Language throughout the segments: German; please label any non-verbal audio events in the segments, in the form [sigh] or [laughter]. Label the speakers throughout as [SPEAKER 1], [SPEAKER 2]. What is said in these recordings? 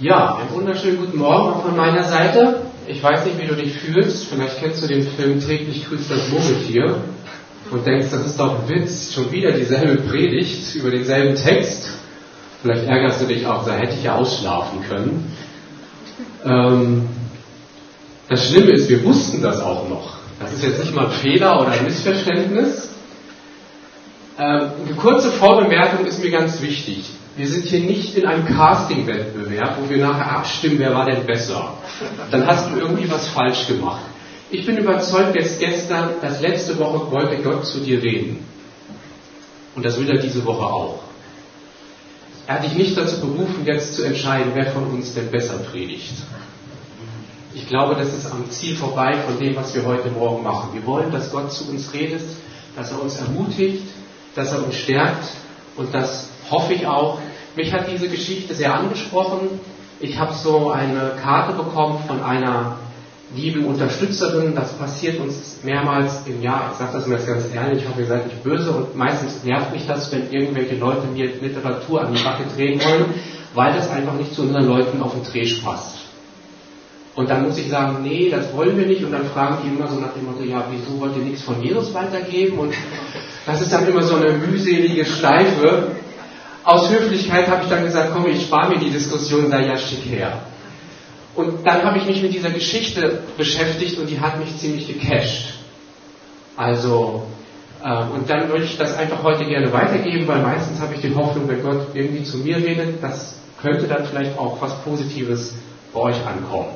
[SPEAKER 1] Ja, einen wunderschönen guten Morgen auch von meiner Seite. Ich weiß nicht, wie du dich fühlst. Vielleicht kennst du den Film Täglich grüßt das Murmeltier und denkst, das ist doch ein Witz. Schon wieder dieselbe Predigt über denselben Text. Vielleicht ärgerst du dich auch, da hätte ich ja ausschlafen können. Ähm, das Schlimme ist, wir wussten das auch noch. Das ist jetzt nicht mal ein Fehler oder ein Missverständnis. Ähm, eine kurze Vorbemerkung ist mir ganz wichtig. Wir sind hier nicht in einem Casting-Wettbewerb, wo wir nachher abstimmen, wer war denn besser. Dann hast du irgendwie was falsch gemacht. Ich bin überzeugt, dass gestern, dass letzte Woche wollte Gott zu dir reden. Und das will er diese Woche auch. Er hat dich nicht dazu berufen, jetzt zu entscheiden, wer von uns denn besser predigt. Ich glaube, das ist am Ziel vorbei von dem, was wir heute Morgen machen. Wir wollen, dass Gott zu uns redet, dass er uns ermutigt, dass er uns stärkt und das hoffe ich auch. Mich hat diese Geschichte sehr angesprochen. Ich habe so eine Karte bekommen von einer lieben Unterstützerin. Das passiert uns mehrmals im Jahr. Ich sage das mir jetzt ganz ehrlich, ich hoffe, ihr seid nicht böse. Und meistens nervt mich das, wenn irgendwelche Leute mir Literatur an die Backe drehen wollen, weil das einfach nicht zu unseren Leuten auf den Dreh passt. Und dann muss ich sagen, nee, das wollen wir nicht. Und dann fragen die immer so nach dem Motto, ja, wieso wollt ihr nichts von Jesus weitergeben? Und das ist dann immer so eine mühselige Schleife. Aus Höflichkeit habe ich dann gesagt, komm, ich spare mir die Diskussion da ja schick her. Und dann habe ich mich mit dieser Geschichte beschäftigt und die hat mich ziemlich gecasht. Also, äh, und dann würde ich das einfach heute gerne weitergeben, weil meistens habe ich die Hoffnung, wenn Gott irgendwie zu mir redet, das könnte dann vielleicht auch was Positives bei euch ankommen.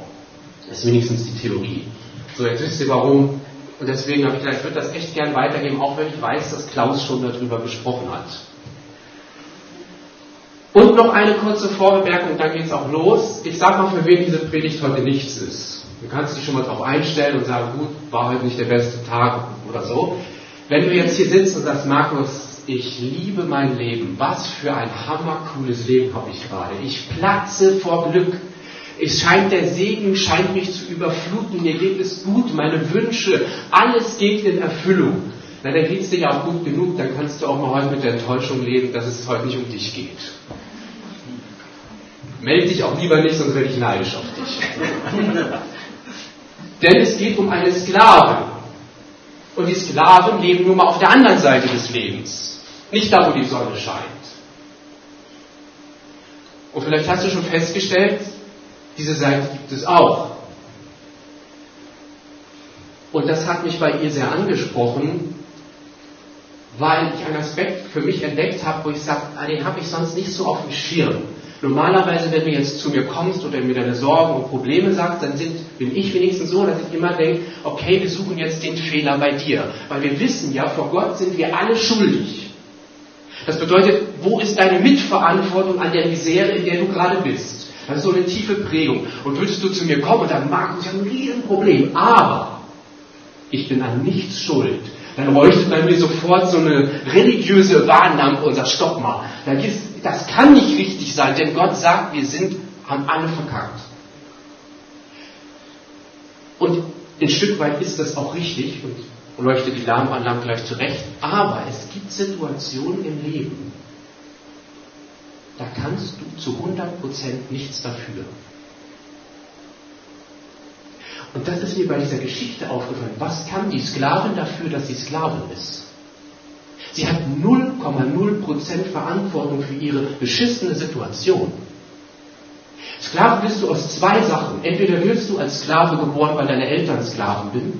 [SPEAKER 1] Das ist wenigstens die Theorie. So, jetzt wisst ihr warum. Und deswegen habe ich gesagt, ich würde das echt gern weitergeben, auch wenn ich weiß, dass Klaus schon darüber gesprochen hat. Und noch eine kurze Vorbemerkung, dann geht es auch los. Ich sage mal, für wen diese Predigt heute nichts ist. Du kannst dich schon mal darauf einstellen und sagen, gut, war heute nicht der beste Tag oder so. Wenn du jetzt hier sitzt und sagst, Markus, ich liebe mein Leben, was für ein hammercooles Leben habe ich gerade. Ich platze vor Glück. Es scheint der Segen, scheint mich zu überfluten, mir geht es gut, meine Wünsche, alles geht in Erfüllung. Na, dann geht es dir ja auch gut genug, dann kannst du auch mal heute mit der Enttäuschung leben, dass es heute nicht um dich geht. Melde dich auch lieber nicht, sonst werde ich neidisch auf dich. Denn es geht um eine Sklavin. Und die Sklaven leben nur mal auf der anderen Seite des Lebens. Nicht da, wo die Sonne scheint. Und vielleicht hast du schon festgestellt, diese Seite gibt es auch. Und das hat mich bei ihr sehr angesprochen, weil ich einen Aspekt für mich entdeckt habe, wo ich sage, ah, den habe ich sonst nicht so auf dem Schirm. Normalerweise, wenn du jetzt zu mir kommst oder mir deine Sorgen und Probleme sagst, dann sind, bin ich wenigstens so, dass ich immer denke, okay, wir suchen jetzt den Fehler bei dir. Weil wir wissen ja, vor Gott sind wir alle schuldig. Das bedeutet, wo ist deine Mitverantwortung an der Misere, in der du gerade bist? Das ist so eine tiefe Prägung. Und würdest du zu mir kommen und sagen, Markus, ich habe ein Riesenproblem, aber ich bin an nichts schuld dann leuchtet bei mir sofort so eine religiöse Warnlampe und sagt, stopp mal, das kann nicht richtig sein, denn Gott sagt, wir sind, haben alle verkackt. Und ein Stück weit ist das auch richtig und leuchtet die Lampe gleich zurecht, aber es gibt Situationen im Leben, da kannst du zu 100% nichts dafür. Und das ist mir bei dieser Geschichte aufgefallen. Was kann die Sklavin dafür, dass sie Sklavin ist? Sie hat 0,0% Verantwortung für ihre beschissene Situation. Sklave bist du aus zwei Sachen. Entweder wirst du als Sklave geboren, weil deine Eltern Sklaven sind.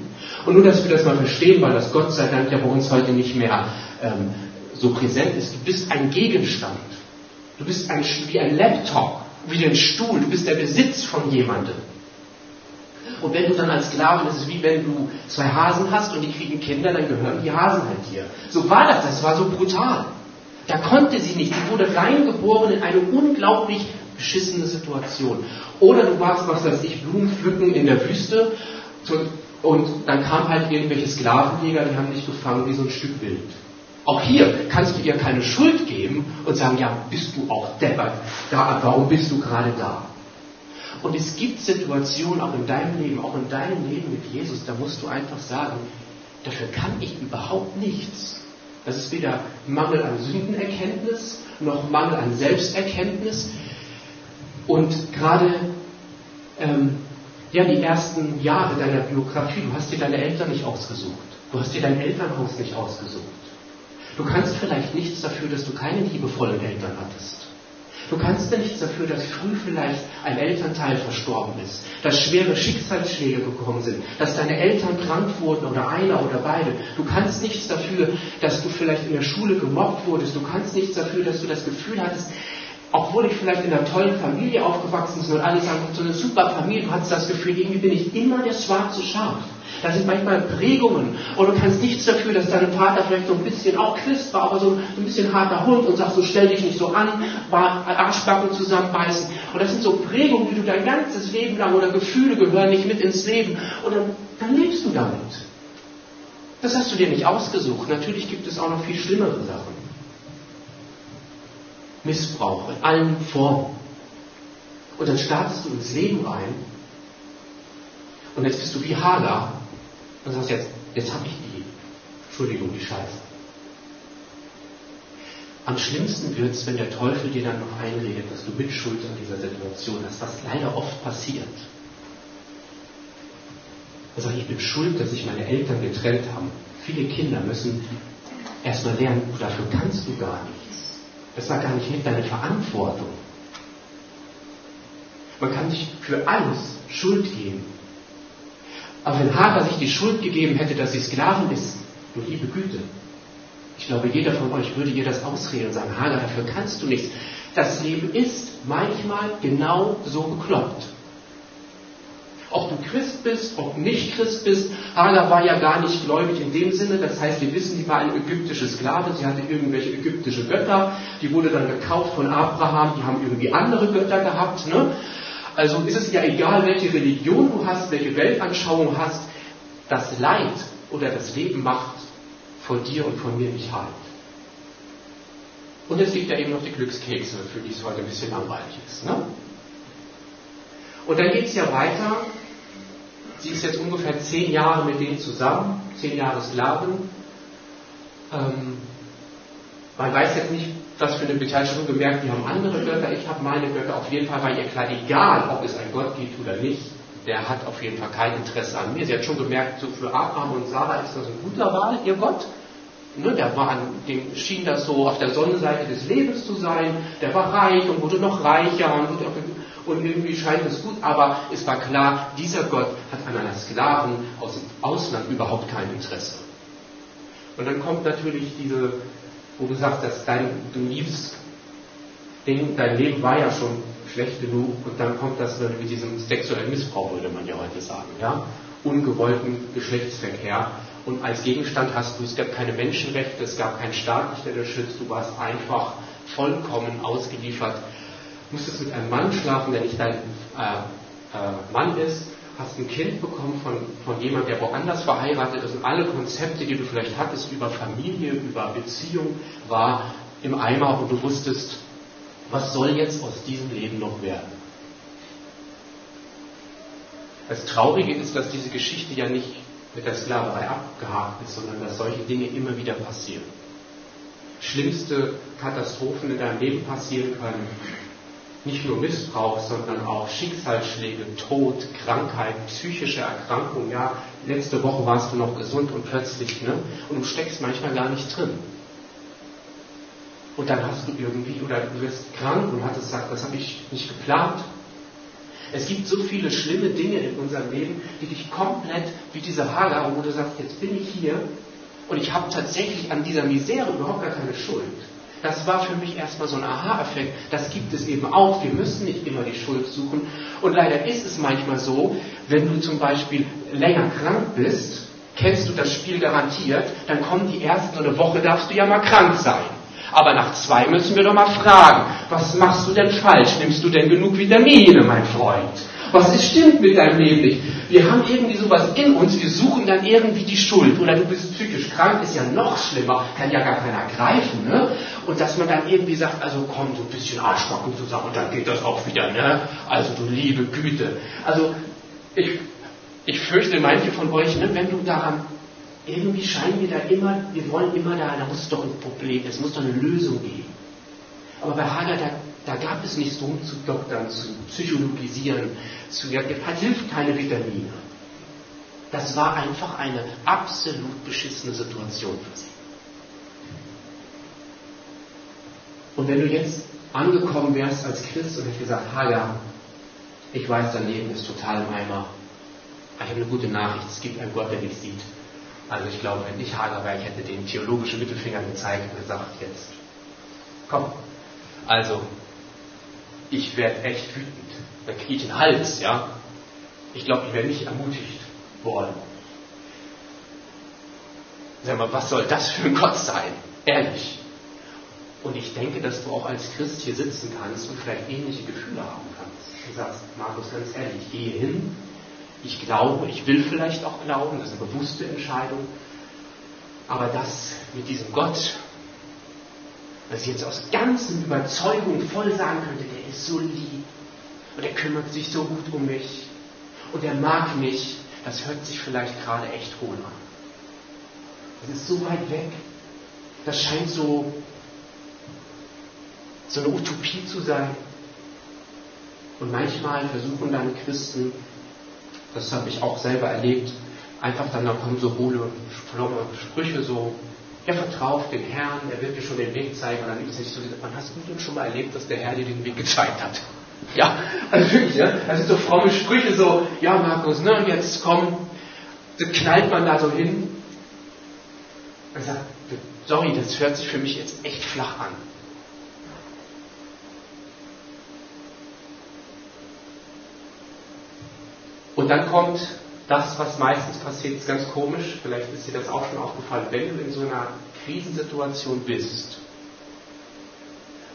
[SPEAKER 1] Und nur, dass wir das mal verstehen, weil das Gott sei Dank ja bei uns heute nicht mehr ähm, so präsent ist. Du bist ein Gegenstand. Du bist ein, wie ein Laptop, wie ein Stuhl. Du bist der Besitz von jemandem. Und wenn du dann als Sklave, das ist wie wenn du zwei Hasen hast und die kriegen Kinder, dann gehören die Hasen halt dir. So war das, das war so brutal. Da konnte sie nicht. Sie wurde reingeboren in eine unglaublich beschissene Situation. Oder du warst, was weiß ich, Blumen pflücken in der Wüste und dann kam halt irgendwelche Sklavenjäger, die haben dich gefangen wie so ein Stück Wild. Auch hier kannst du ihr keine Schuld geben und sagen, ja, bist du auch deppert, warum bist du gerade da? Und es gibt Situationen auch in deinem Leben, auch in deinem Leben mit Jesus, da musst du einfach sagen, dafür kann ich überhaupt nichts. Das ist weder Mangel an Sündenerkenntnis noch Mangel an Selbsterkenntnis. Und gerade ähm, ja, die ersten Jahre deiner Biografie, du hast dir deine Eltern nicht ausgesucht. Du hast dir dein Elternhaus nicht ausgesucht. Du kannst vielleicht nichts dafür, dass du keine liebevollen Eltern hattest. Du kannst ja nichts dafür, dass früh vielleicht ein Elternteil verstorben ist, dass schwere Schicksalsschläge gekommen sind, dass deine Eltern krank wurden oder einer oder beide. Du kannst nichts dafür, dass du vielleicht in der Schule gemobbt wurdest. Du kannst nichts dafür, dass du das Gefühl hattest, obwohl ich vielleicht in einer tollen Familie aufgewachsen bin und alle sagen, so eine super Familie, du hast das Gefühl, irgendwie bin ich immer der schwarze Schaf. Da sind manchmal Prägungen. Und du kannst nichts dafür, dass dein Vater vielleicht so ein bisschen auch Christ war, aber so ein bisschen harter Hund und sagt, so stell dich nicht so an, Arschbacken zusammenbeißen. Und das sind so Prägungen, die du dein ganzes Leben lang oder Gefühle gehören nicht mit ins Leben. Und dann, dann lebst du damit. Das hast du dir nicht ausgesucht. Natürlich gibt es auch noch viel schlimmere Sachen. Missbrauch in allen Formen. Und dann startest du ins Leben rein und jetzt bist du wie Hagar und sagst jetzt, jetzt habe ich die, Entschuldigung, die Scheiße. Am schlimmsten wird es, wenn der Teufel dir dann noch einredet, dass du Mitschuld an dieser Situation hast, was leider oft passiert. Er sagt, ich bin schuld, dass sich meine Eltern getrennt haben. Viele Kinder müssen erstmal lernen, dafür kannst du gar nichts. Das war gar nicht mit deiner Verantwortung. Man kann sich für alles Schuld geben. Aber wenn Hagar sich die Schuld gegeben hätte, dass sie Sklaven ist, du liebe Güte, ich glaube, jeder von euch würde ihr das ausreden und sagen, Hagar, dafür kannst du nichts. Das Leben ist manchmal genau so bekloppt. Ob du Christ bist, ob du nicht Christ bist, Hagar war ja gar nicht gläubig in dem Sinne. Das heißt, wir wissen, sie war eine ägyptische Sklave, sie hatte irgendwelche ägyptische Götter, die wurde dann gekauft von Abraham, die haben irgendwie andere Götter gehabt. Ne? Also ist es ja egal, welche Religion du hast, welche Weltanschauung du hast, das Leid oder das Leben macht vor dir und von mir nicht halt. Und es gibt ja eben noch die Glückskekse, für die es heute ein bisschen langweilig ist. Ne? Und dann geht es ja weiter. Sie ist jetzt ungefähr zehn Jahre mit denen zusammen, zehn Jahre Sklaven. Ähm, man weiß jetzt nicht, was für eine schon gemerkt, die haben andere Götter, ich habe meine Götter. Auf jeden Fall war ihr klar, egal ob es einen Gott gibt oder nicht, der hat auf jeden Fall kein Interesse an mir. Sie hat schon gemerkt, so für Abraham und Sarah ist das ein guter Wahl, ihr Gott. Ne, der war, dem schien das so auf der Sonnenseite des Lebens zu sein. Der war reich und wurde noch reicher und, und irgendwie scheint es gut. Aber es war klar, dieser Gott hat an einer Sklaven aus dem Ausland überhaupt kein Interesse. Und dann kommt natürlich diese wo du sagst, dass dein, du liebst dein Leben war ja schon schlecht genug und dann kommt das mit diesem sexuellen Missbrauch, würde man ja heute sagen, ja? Ungewollten Geschlechtsverkehr. Und als Gegenstand hast du, es gab keine Menschenrechte, es gab keinen Staat, der dich schützt, du warst einfach vollkommen ausgeliefert. Musstest mit einem Mann schlafen, der nicht dein äh, äh, Mann ist, hast ein Kind bekommen von, von jemandem, der woanders verheiratet ist und alle Konzepte, die du vielleicht hattest über Familie, über Beziehung, war im Eimer und du wusstest, was soll jetzt aus diesem Leben noch werden? Das Traurige ist, dass diese Geschichte ja nicht mit der Sklaverei abgehakt ist, sondern dass solche Dinge immer wieder passieren. Schlimmste Katastrophen in deinem Leben passieren können, nicht nur Missbrauch, sondern auch Schicksalsschläge, Tod, Krankheit, psychische Erkrankung. Ja, letzte Woche warst du noch gesund und plötzlich, ne? Und du steckst manchmal gar nicht drin. Und dann hast du irgendwie, oder du wirst krank und hattest gesagt, das habe ich nicht geplant. Es gibt so viele schlimme Dinge in unserem Leben, die dich komplett wie diese Hagar, wo du sagst, jetzt bin ich hier und ich habe tatsächlich an dieser Misere überhaupt gar keine Schuld. Das war für mich erstmal so ein Aha-Effekt. Das gibt es eben auch. Wir müssen nicht immer die Schuld suchen. Und leider ist es manchmal so, wenn du zum Beispiel länger krank bist, kennst du das Spiel garantiert, dann kommen die ersten, so eine Woche darfst du ja mal krank sein. Aber nach zwei müssen wir doch mal fragen, was machst du denn falsch? Nimmst du denn genug Vitamine, mein Freund? Was ist, stimmt mit deinem Leben nicht? Wir haben irgendwie sowas in uns, wir suchen dann irgendwie die Schuld. Oder du bist psychisch krank, ist ja noch schlimmer, kann ja gar keiner greifen. Ne? Und dass man dann irgendwie sagt, also komm, so ein bisschen Arschbacken zusammen und dann geht das auch wieder. Ne? Also du liebe Güte. Also ich, ich fürchte, manche von euch, ne, wenn du daran irgendwie scheinen wir da immer, wir wollen immer da, da muss doch ein Problem, es muss doch eine Lösung geben. Aber bei Hagar, da
[SPEAKER 2] Da gab es nicht so zu doktern, zu psychologisieren, zu, ja, hat hilft keine Vitamine. Das war einfach eine absolut beschissene Situation für sie. Und wenn du jetzt angekommen wärst als Christ und hättest gesagt, Hagar, ich weiß, dein Leben ist total im Eimer. Ich habe eine gute Nachricht, es gibt einen Gott, der dich sieht. Also ich glaube, wenn ich Hagar wäre, ich hätte den theologischen Mittelfinger gezeigt und gesagt, jetzt, komm. Also, ich werde echt wütend. Dann kriege ich den Hals, ja. Ich glaube, ich wäre nicht ermutigt worden. Sag mal, was soll das für ein Gott sein? Ehrlich. Und ich denke, dass du auch als Christ hier sitzen kannst und vielleicht ähnliche Gefühle haben kannst. Du sagst, Markus, ganz ehrlich, ich gehe hin, ich glaube, ich will vielleicht auch glauben, das ist eine bewusste Entscheidung, aber das mit diesem Gott, dass ich jetzt aus ganzen Überzeugung voll sagen könnte, der ist so lieb und er kümmert sich so gut um mich und er mag mich, das hört sich vielleicht gerade echt hohl an. Das ist so weit weg. Das scheint so so eine Utopie zu sein. Und manchmal versuchen dann Christen, das habe ich auch selber erlebt, einfach dann, da kommen so hohle, fromme Sprüche, so, ja, vertrau auf den Herrn, er wird dir schon den Weg zeigen. Und dann ist es so, man hast du schon mal erlebt, dass der Herr dir den Weg gezeigt hat? Ja, also wirklich, ja, das sind so fromme Sprüche, so, ja, Markus, ne, jetzt komm, das knallt man da so hin. Und sagt, sorry, das hört sich für mich jetzt echt flach an. Und dann kommt das, was meistens passiert, ist ganz komisch, vielleicht ist dir das auch schon aufgefallen, wenn du in so einer Krisensituation bist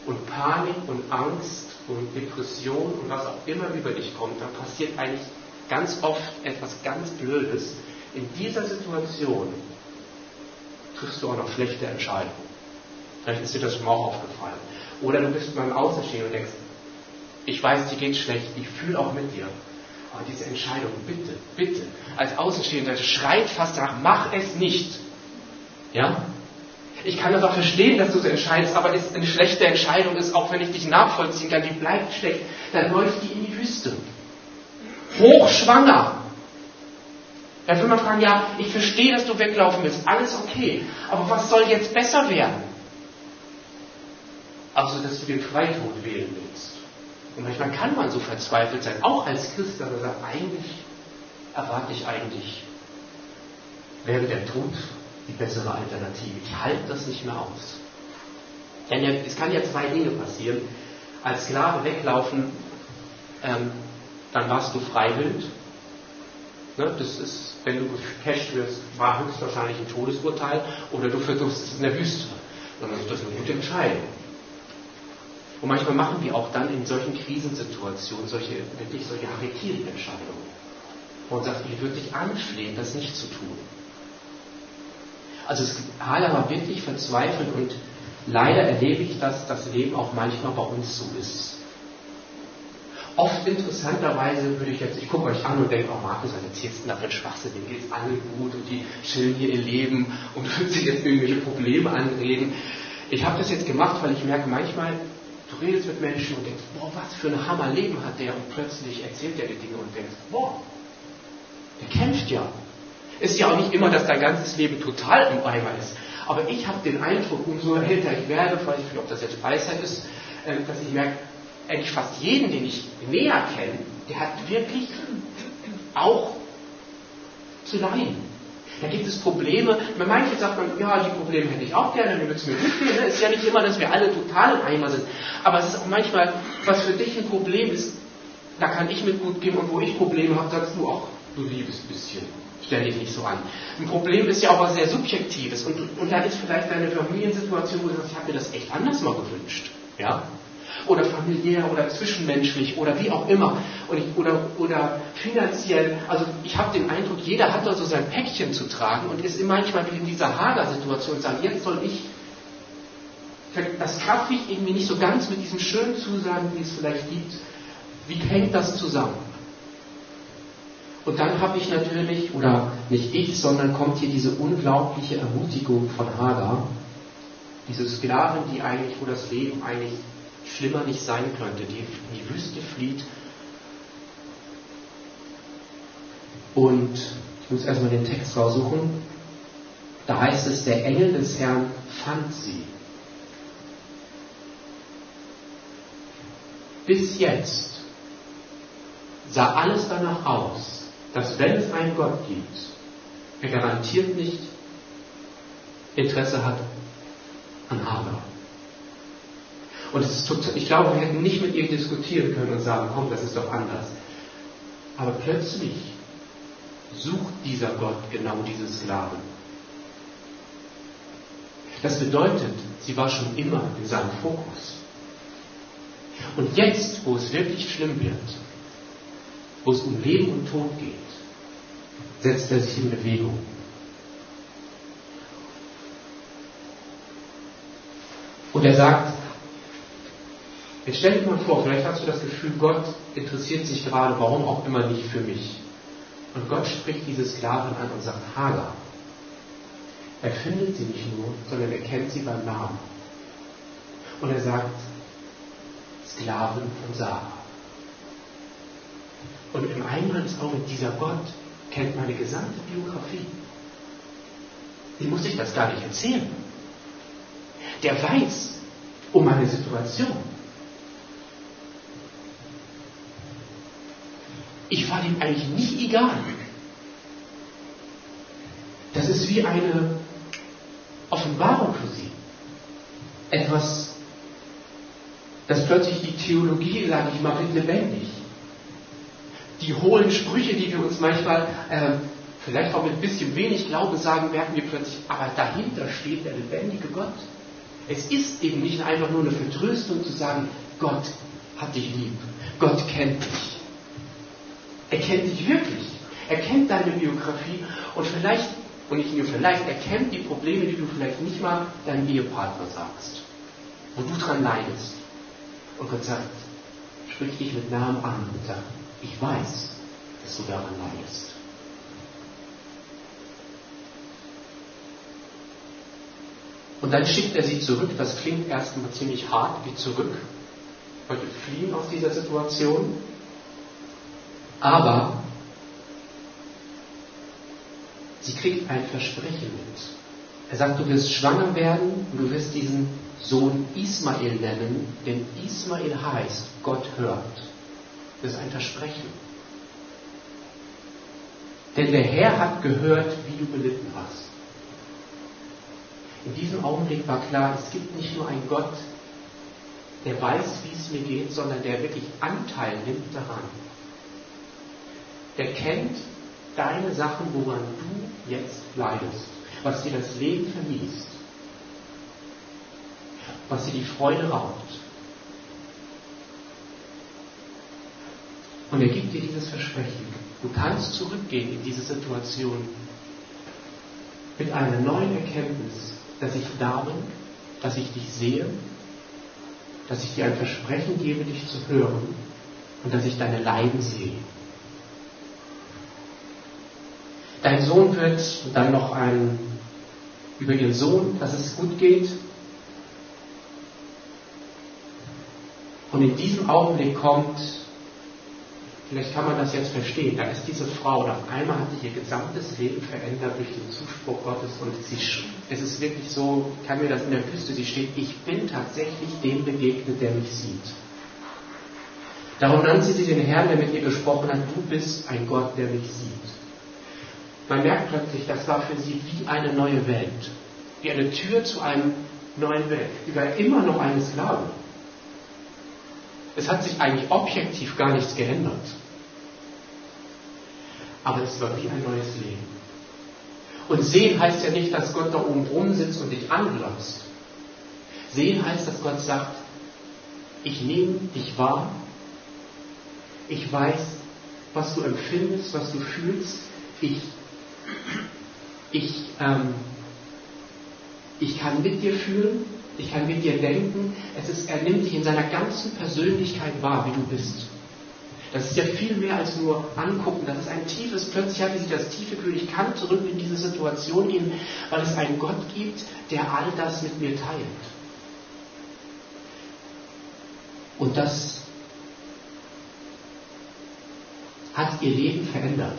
[SPEAKER 2] und Panik und Angst und Depression und was auch immer über dich kommt, dann passiert eigentlich ganz oft etwas ganz Blödes. In dieser Situation triffst du auch noch schlechte Entscheidungen. Vielleicht ist dir das schon mal auch aufgefallen. Oder du bist beim Außenstehen und denkst, ich weiß, dir geht schlecht, ich fühle auch mit dir. Aber diese Entscheidung, bitte, bitte, als Außenstehender schreit fast danach, mach es nicht. Ja? Ich kann das auch verstehen, dass du so entscheidest, aber es eine schlechte Entscheidung ist, auch wenn ich dich nachvollziehen kann, die bleibt schlecht, dann läuft die in die Wüste. Hochschwanger. Da will man fragen, ja, ich verstehe, dass du weglaufen willst, alles okay, aber was soll jetzt besser werden? Also, dass du den Freitod wählen willst. Und manchmal kann man so verzweifelt sein, auch als Christ, dass er sagt, eigentlich erwarte ich eigentlich, wäre der Tod die bessere Alternative. Ich halte das nicht mehr aus. Denn es kann ja zwei Dinge passieren. Als Sklave weglaufen, ähm, dann warst du freiwillig. Ne, das ist, wenn du gecasht wirst, war höchstwahrscheinlich ein Todesurteil oder du verdurstest in der Wüste. Dann ist das eine gute Entscheidung. Und manchmal machen wir auch dann in solchen Krisensituationen solche, wirklich solche Harakiri-Entscheidungen. Und sagt, ich würde dich anflehen, das nicht zu tun. Also Hagar war wirklich verzweifelt und leider erlebe ich, dass das Leben auch manchmal bei uns so ist. Oft interessanterweise würde ich jetzt, ich gucke euch an und denke, oh Markus, was erzählst du da für ein Schwachsinn, denen geht es alle gut und die chillen hier ihr Leben und [laughs] würden sich jetzt irgendwelche Probleme anreden. Ich habe das jetzt gemacht, weil ich merke, manchmal Du redest mit Menschen und denkst, boah, was für ein Hammerleben hat der und plötzlich erzählt er dir Dinge und denkst, boah, der kämpft ja. Ist ja auch nicht immer, dass dein ganzes Leben total im Eimer ist. Aber ich habe den Eindruck, umso älter ich werde, ich nicht, ob das jetzt Weisheit ist, ähm, dass ich merke, eigentlich fast jeden, den ich näher kenne, der hat wirklich auch zu leiden. Da gibt es Probleme. Bei sagt man, ja, die Probleme hätte ich auch gerne, würde es mir gut gehen. Es ist ja nicht immer, dass wir alle total im Eimer sind. Aber es ist auch manchmal, was für dich ein Problem ist, da kann ich mit gut gehen und wo ich Probleme habe, sagst du auch, du liebes bisschen. Stell dich nicht so an. Ein Problem ist ja auch was sehr Subjektives und, und da ist vielleicht deine Familiensituation, wo du sagst, ich habe mir das echt anders mal gewünscht. Ja? Oder familiär oder zwischenmenschlich oder wie auch immer ich, oder, oder finanziell. Also ich habe den Eindruck, jeder hat da so sein Päckchen zu tragen und ist manchmal in dieser Hager-Situation und sagt, jetzt soll ich, das schaffe ich irgendwie nicht so ganz mit diesen schönen Zusagen, die es vielleicht gibt. Wie hängt das zusammen? Und dann habe ich natürlich, oder nicht ich, sondern kommt hier diese unglaubliche Ermutigung von Hagar, diese Sklavin, die eigentlich, wo das Leben eigentlich schlimmer nicht sein könnte, die die Wüste flieht. Und ich muss erstmal den Text raussuchen. Da heißt es, der Engel des Herrn fand sie. Bis jetzt sah alles danach aus, dass wenn es einen Gott gibt, er garantiert nicht Interesse hat an Hagar. Und es ist total, ich glaube, wir hätten nicht mit ihr diskutieren können und sagen, komm, das ist doch anders. Aber plötzlich sucht dieser Gott genau diese Sklaven. Das bedeutet, sie war schon immer in seinem Fokus. Und jetzt, wo es wirklich schlimm wird, wo es um Leben und Tod geht, setzt er sich in Bewegung. Und er sagt, jetzt stell dir mal vor, vielleicht hast du das Gefühl, Gott interessiert sich gerade, warum auch immer nicht für mich. Und Gott spricht diese Sklavin an und sagt, Hagar. Er findet sie nicht nur, sondern er kennt sie beim Namen. Und er sagt, Sklavin von Sarah. Und im Eingangsauge dieser Gott kennt meine gesamte Biografie. Die muss ich das gar nicht erzählen. Der weiß um meine Situation. Ich war ihm eigentlich nicht egal. Das ist wie eine Offenbarung für sie. Etwas, das plötzlich die Theologie, sage ich mal, wird lebendig. Die hohlen Sprüche, die wir uns manchmal, äh, vielleicht auch mit ein bisschen wenig Glaube sagen, merken wir plötzlich, aber dahinter steht der lebendige Gott. Es ist eben nicht einfach nur eine Vertröstung zu sagen, Gott hat dich lieb, Gott kennt dich. Er kennt dich wirklich. Er kennt deine Biografie und vielleicht, und nicht nur vielleicht, er kennt die Probleme, die du vielleicht nicht mal deinem Ehepartner sagst, wo du dran leidest. Und Gott sagt, sprich dich mit Namen an und sagt, ich weiß, dass du daran leidest. Und dann schickt er sie zurück. Das klingt erstmal ziemlich hart wie zurück. Weil wir fliehen aus dieser Situation. Aber sie kriegt ein Versprechen mit. Er sagt, du wirst schwanger werden und du wirst diesen Sohn Ismael nennen, denn Ismael heißt, Gott hört. Das ist ein Versprechen. Denn der Herr hat gehört, wie du belitten hast. In diesem Augenblick war klar, es gibt nicht nur einen Gott, der weiß, wie es mir geht, sondern der wirklich Anteil nimmt daran. Der kennt deine Sachen, woran du jetzt leidest, was dir das Leben vermiest, was dir die Freude raubt. Und er gibt dir dieses Versprechen. Du kannst zurückgehen in diese Situation mit einer neuen Erkenntnis, dass ich da bin, dass ich dich sehe, dass ich dir ein Versprechen gebe, dich zu hören und dass ich deine Leiden sehe. Dein Sohn wird dann noch ein, über ihren Sohn, dass es gut geht. Und in diesem Augenblick kommt Vielleicht kann man das jetzt verstehen. Da ist diese Frau und auf einmal hat sich ihr gesamtes Leben verändert durch den Zuspruch Gottes und sie, es ist wirklich so, kann mir das in der Wüste, sie steht, ich bin tatsächlich dem begegnet, der mich sieht. Darum nannte sie den Herrn, der mit ihr gesprochen hat, du bist ein Gott, der mich sieht. Man merkt plötzlich, das war für sie wie eine neue Welt, wie eine Tür zu einem neuen Welt. Sie war immer noch eine Sklavin. Es hat sich eigentlich objektiv gar nichts geändert. Aber es war wie ein neues Leben. Und sehen heißt ja nicht, dass Gott da oben rum sitzt und dich anglotzt. Sehen heißt, dass Gott sagt, ich nehme dich wahr, ich weiß, was du empfindest, was du fühlst, ich, ich, ähm, ich kann mit dir fühlen, ich kann mit dir denken. Es ist, er nimmt dich in seiner ganzen Persönlichkeit wahr, wie du bist. Das ist ja viel mehr als nur angucken. Das ist ein tiefes, plötzlich hatte sie das tiefe Gefühl, ich kann zurück in diese Situation gehen, weil es einen Gott gibt, der all das mit mir teilt. Und das hat ihr Leben verändert.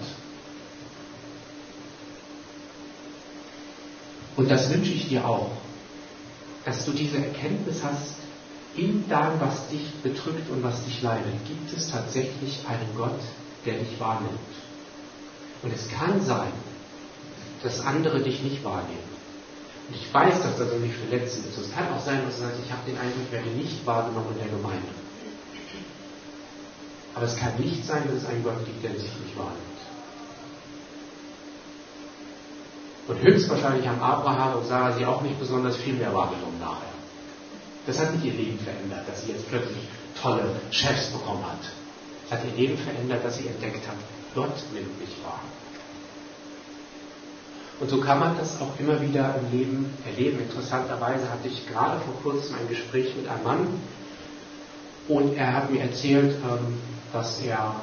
[SPEAKER 2] Und das wünsche ich dir auch, dass du diese Erkenntnis hast, in dem, was dich bedrückt und was dich leidet, gibt es tatsächlich einen Gott, der dich wahrnimmt. Und es kann sein, dass andere dich nicht wahrnehmen. Und ich weiß, dass das irgendwie verletzend ist. Es kann auch sein, dass du sagst, ich habe den Eindruck, ich werde nicht wahrgenommen in der Gemeinde. Aber es kann nicht sein, dass es einen Gott gibt, der sich nicht wahrnimmt. Und höchstwahrscheinlich haben Abraham und Sarah sie auch nicht besonders viel mehr wahrgenommen nachher. Das hat nicht ihr Leben verändert, dass sie jetzt plötzlich tolle Chefs bekommen hat. Es hat ihr Leben verändert, dass sie entdeckt hat, Gott nimmt mich wahr. Und so kann man das auch immer wieder im Leben erleben. Interessanterweise hatte ich gerade vor kurzem ein Gespräch mit einem Mann und er hat mir erzählt, ähm, dass er,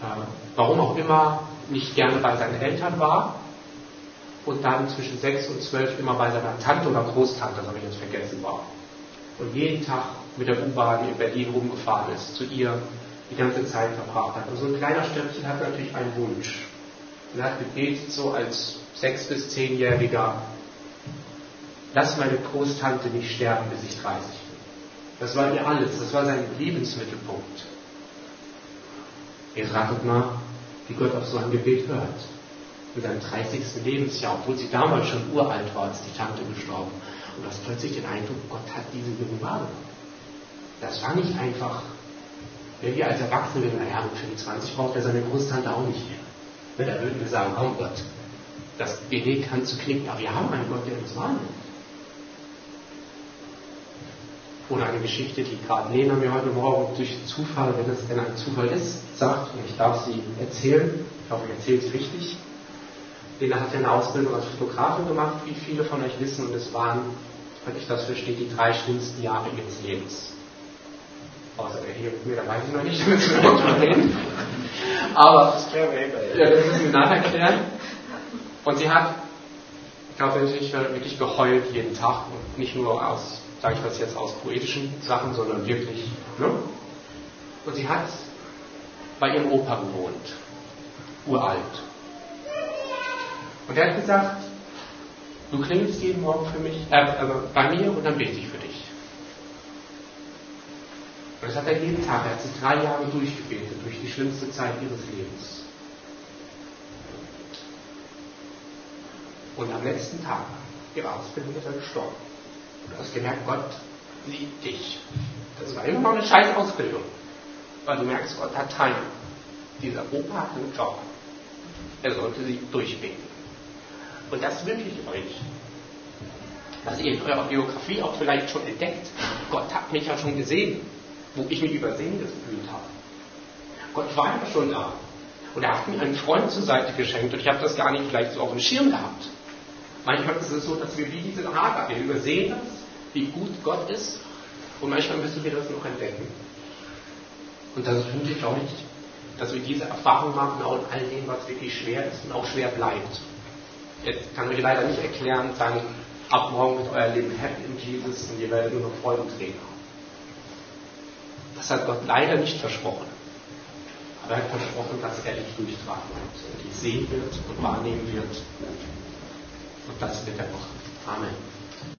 [SPEAKER 2] äh, warum auch immer, nicht gerne bei seinen Eltern war und dann zwischen sechs und zwölf immer bei seiner Tante oder Großtante, das habe ich jetzt vergessen, war. Und jeden Tag mit der U-Bahn in Berlin rumgefahren ist, zu ihr die ganze Zeit verbracht hat. Und so ein kleiner Stöpsel hat natürlich einen Wunsch. Und er hat gebetet so als sechs- bis zehnjähriger, lass meine Großtante nicht sterben, bis ich 30 bin. Das war ihr alles, das war sein Lebensmittelpunkt. Ihr ratet mal, wie Gott auf so ein Gebet hört. Mit seinem 30. Lebensjahr, obwohl sie damals schon uralt war, ist die Tante gestorben. Und du hast plötzlich den Eindruck, Gott hat diese wahrgenommen. Das war nicht einfach, wenn wir als Erwachsene, naja, mit 25 braucht er seine Großtante auch nicht mehr. Da würden wir sagen, komm Gott, das Beleg kann zu knicken, aber wir haben einen Gott, der uns wahrnimmt. Oder eine Geschichte, die gerade Lena mir heute Morgen durch Zufall, wenn es denn ein Zufall ist, sagt, und ich darf sie erzählen, ich hoffe, ich erzähle es richtig. Lena hat ja eine Ausbildung als Fotografin gemacht, wie viele von euch wissen, und es waren, wenn ich das verstehe, die drei schlimmsten Jahre ihres Lebens. Außer der hier mit mir, da weiß ich noch nicht, müssen wir noch reden. Aber, ja, das müssen wir nachher klären. Und sie hat, ich glaube, natürlich wirklich geheult jeden Tag und nicht nur aus, sage ich das jetzt aus poetischen Sachen, sondern wirklich, ne? Und sie hat bei ihrem Opa gewohnt, uralt. Und er hat gesagt, du klingelst jeden Morgen für mich, äh, also bei mir und dann bete ich für dich. Und das hat er jeden Tag, er hat sich drei Jahre durchgebetet, durch die schlimmste Zeit ihres Lebens. Und am letzten Tag ihrer Ausbildung ist er gestorben. Und du hast gemerkt, Gott liebt dich. Das war immer noch eine scheiß Ausbildung. Weil du merkst, Gott hat Timing. Dieser Opa hat einen Job. Er sollte sie durchbeten. Und das wünsche ich euch. Dass ihr in eurer Biografie auch vielleicht schon entdeckt, Gott hat mich ja schon gesehen, wo ich mich übersehen gefühlt habe. Gott war ja schon da. Und er hat mir einen Freund zur Seite geschenkt und ich habe das gar nicht vielleicht so auf dem Schirm gehabt. Manchmal ist es so, dass wir wie diese Hager, wir übersehen das, wie gut Gott ist und manchmal müssen wir das noch entdecken. Und das wünsche ich euch, dass wir diese Erfahrung machen, auch in all dem, was wirklich schwer ist und auch schwer bleibt. Jetzt kann ich euch leider nicht erklären, dann ab morgen wird euer Leben happy in Jesus und ihr werdet nur noch Freude und haben. Das hat Gott leider nicht versprochen. Aber er hat versprochen, dass er dich durchtragen wird und dich sehen wird und wahrnehmen wird. Und das wird er machen. Amen.